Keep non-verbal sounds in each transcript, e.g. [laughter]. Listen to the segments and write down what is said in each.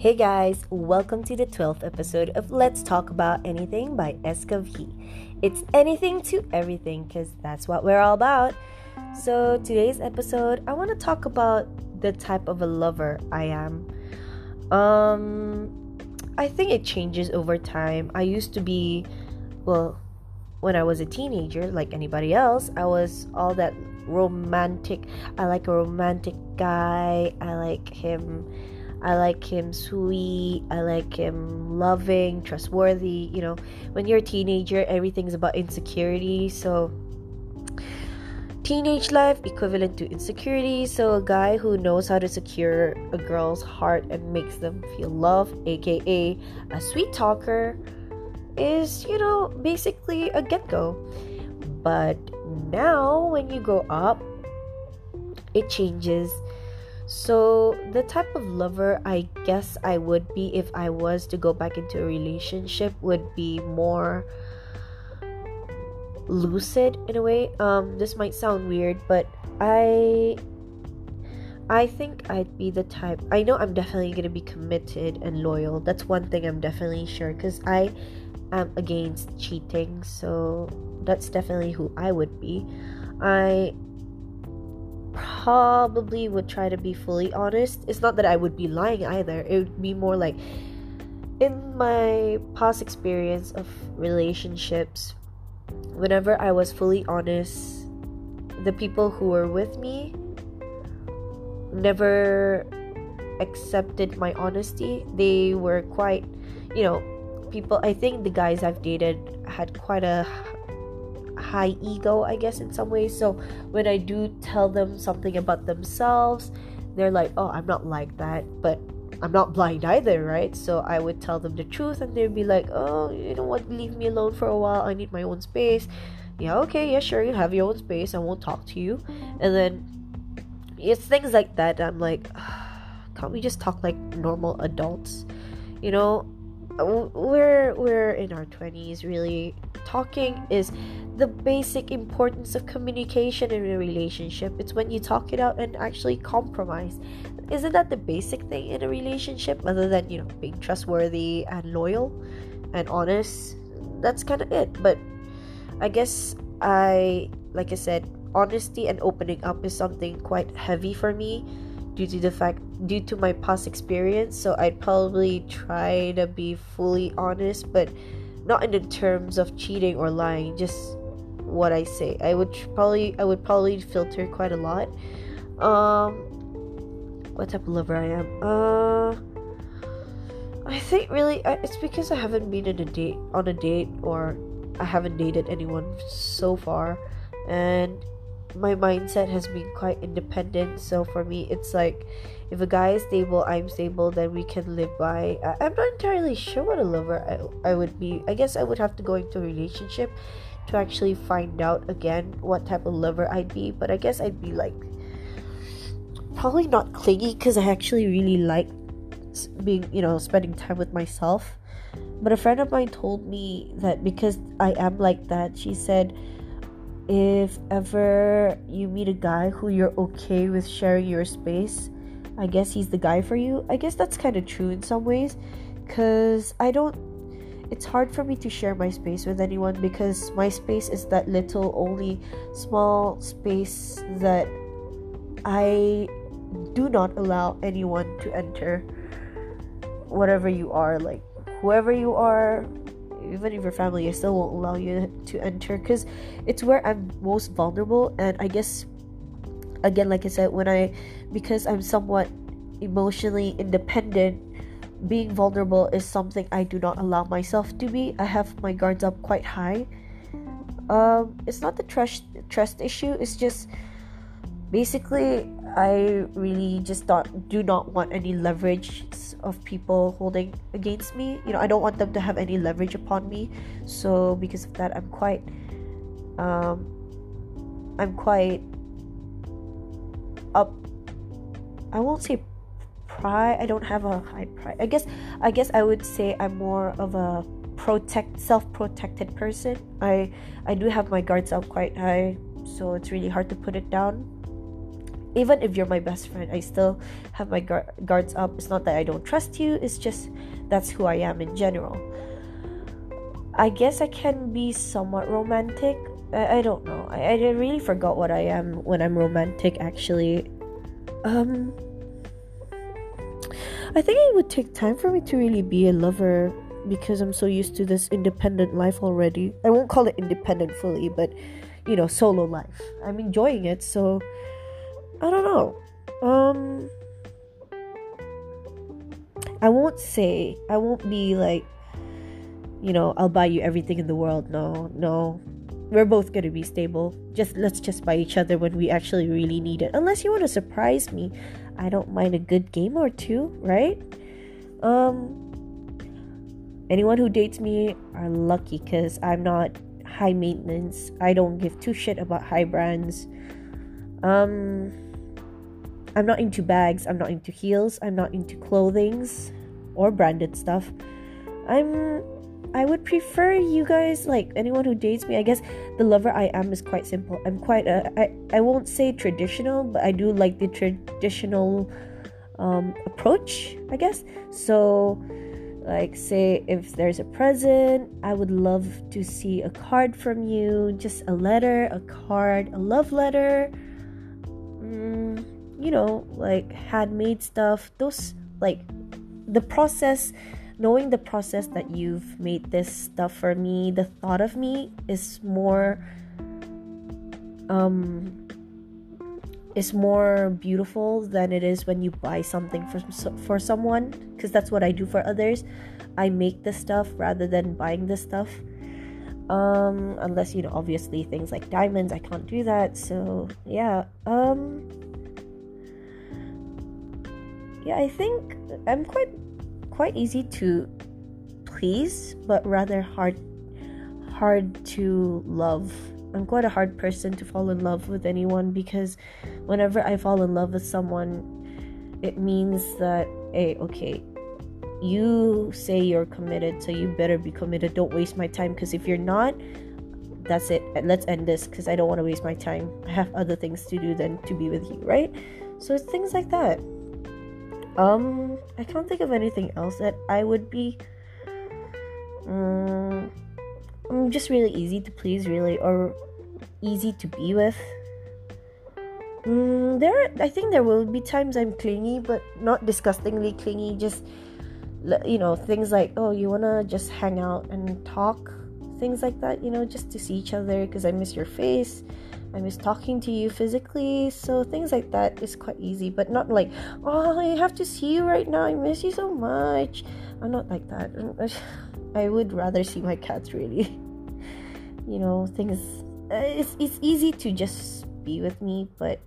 Hey guys, welcome to the 12th episode of Let's Talk About Anything by Escovhe. It's anything to everything because that's what we're all about. So, today's episode, I want to talk about the type of a lover I am. Um, I think it changes over time. I used to be, well, when I was a teenager, like anybody else, I was all that romantic. I like a romantic guy. I like him I like him sweet. I like him loving, trustworthy. You know, when you're a teenager, everything's about insecurity. So, teenage life equivalent to insecurity. So, a guy who knows how to secure a girl's heart and makes them feel love, aka a sweet talker, is, you know, basically a get go. But now, when you grow up, it changes so, the type of lover I guess I would be if I was to go back into a relationship would be more lucid in a way. Um this might sound weird, but I I think I'd be the type. I know I'm definitely going to be committed and loyal. That's one thing I'm definitely sure cuz I am against cheating. So, that's definitely who I would be. I probably would try to be fully honest. It's not that I would be lying either. It would be more like in my past experience of relationships, whenever I was fully honest, the people who were with me never accepted my honesty. They were quite, you know, people, I think the guys I've dated had quite a high ego, I guess, in some ways. So when I do tell them something about themselves, they're like, oh, I'm not like that, but I'm not blind either, right? So I would tell them the truth, and they'd be like, oh, you know what, leave me alone for a while. I need my own space. Yeah, okay, yeah, sure, you have your own space. I won't talk to you. And then it's things like that. I'm like, [sighs] can't we just talk like normal adults? You know, we're we're in our 20s really talking is the basic importance of communication in a relationship. It's when you talk it out and actually compromise. Isn't that the basic thing in a relationship other than you know being trustworthy and loyal and honest? That's kind of it. But i guess i like i said honesty and opening up is something quite heavy for me due to the fact due to my past experience. So i'd probably try to be fully honest but not in the terms of cheating or lying just what i say i would probably i would probably filter quite a lot um what type of lover i am uh i think really it's because i haven't been in a date on a date or i haven't dated anyone so far and my mindset has been quite independent. So for me, it's like if a guy is stable, I'm stable, then we can live by. I, am not entirely sure what a lover I, I would be. I guess I would have to go into a relationship to actually find out again what type of lover I'd be. But I guess I'd be like probably not clingy because I actually really like being, you know, spending time with myself. But a friend of mine told me that because I am like that, she said if ever you meet a guy who you're okay with sharing your space, I guess he's the guy for you. I guess that's kind of true in some ways because I don't it's hard for me to share my space with anyone because my space is that little only small space that I do not allow anyone to enter. Whatever you are like whoever you are even if your family I still won't allow you to enter because it's where I'm most vulnerable. And I guess again like I said when I because I'm somewhat emotionally independent being vulnerable is something I do not allow myself to be I have my guards up quite high um it's not the trust trust issue it's just basically I really just don't do not want any leverage of people holding against me. You know, I don't want them to have any leverage upon me. So because of that, I'm quite, um, I'm quite up. I won't say pride. I don't have a high pride. I guess, I guess I would say I'm more of a protect, self-protected person. I, I do have my guards up quite high, so it's really hard to put it down even if you're my best friend, I still have my guards up. It's not that I don't trust you, it's just that's who I am in general. I guess I can be somewhat romantic. I, I don't know. I, I really forgot what I am when I'm romantic actually. Um I think it would take time for me to really be a lover because I'm so used to this independent life already. I won't call it independent fully, but you know, solo life. I'm enjoying it, so I don't know. Um I won't say I won't be like you know, I'll buy you everything in the world. No, no. We're both to be stable. Just let's just buy each other when we actually really need it. Unless you want to surprise me. I don't mind a good game or two, right? Um anyone who dates me are lucky cuz I'm not high maintenance. I don't give two shit about high brands. Um I'm not into bags, I'm not into heels, I'm not into clothings or branded stuff. I'm I would prefer you guys like anyone who dates me. I guess the lover I am is quite simple. I'm quite a I I won't say traditional, but I do like the traditional um, approach. I guess so. Like say if there's a present, I would love to see a card from you, just a letter, a card, a love letter. Mm, you know, like handmade stuff. Those like the process knowing the process that you've made this stuff for me, the thought of me is more um is more beautiful than it is when you buy something for for someone because that's what I do for others. I make the stuff rather than buying the stuff. Um unless you know obviously things like diamonds, I can't do that. So, yeah. Um yeah, I think I'm quite quite easy to please, but rather hard hard to love. I'm quite a hard person to fall in love with anyone because whenever I fall in love with someone, it means that hey, okay, you say you're committed, so you better be committed. Don't waste my time because if you're not, that's it. Let's end this because I don't want to waste my time. I have other things to do than to be with you, right? So it's things like that. Um, I can't think of anything else that I would be. Um, I'm just really easy to please, really, or easy to be with. Mm, there, I think there will be times I'm clingy, but not disgustingly clingy. Just, you know, things like, oh, you wanna just hang out and talk, things like that. You know, just to see each other because I miss your face. I miss talking to you physically. So things like that is quite easy, but not like, oh, I have to see you right now. I miss you so much. I'm not like that. [laughs] I would rather see my cats really. [laughs] you know, things. Uh, it's it's easy to just be with me, but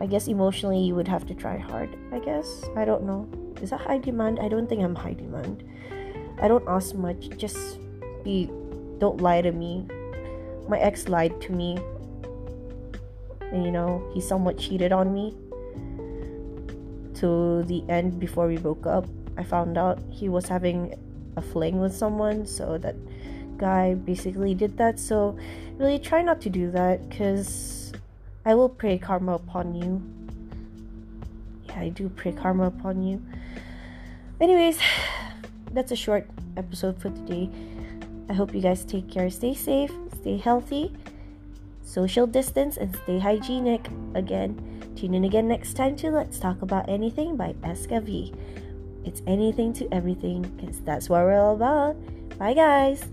I guess emotionally you would have to try hard. I guess I don't know. Is that high demand? I don't think I'm high demand. I don't ask much. Just be. Don't lie to me my ex lied to me. And, you know, he somewhat cheated on me. To the end, before we broke up, I found out he was having a fling with someone, so that guy basically did that. So, really try not to do that because I will pray karma upon you. Yeah, I do pray karma upon you. Anyways, [sighs] that's a short episode for today. I hope you guys take care, stay safe, stay healthy, social distance, and stay hygienic. Again, tune in again next time to Let's Talk About Anything by Escavi. It's anything to everything because that's what we're all about. Bye, guys.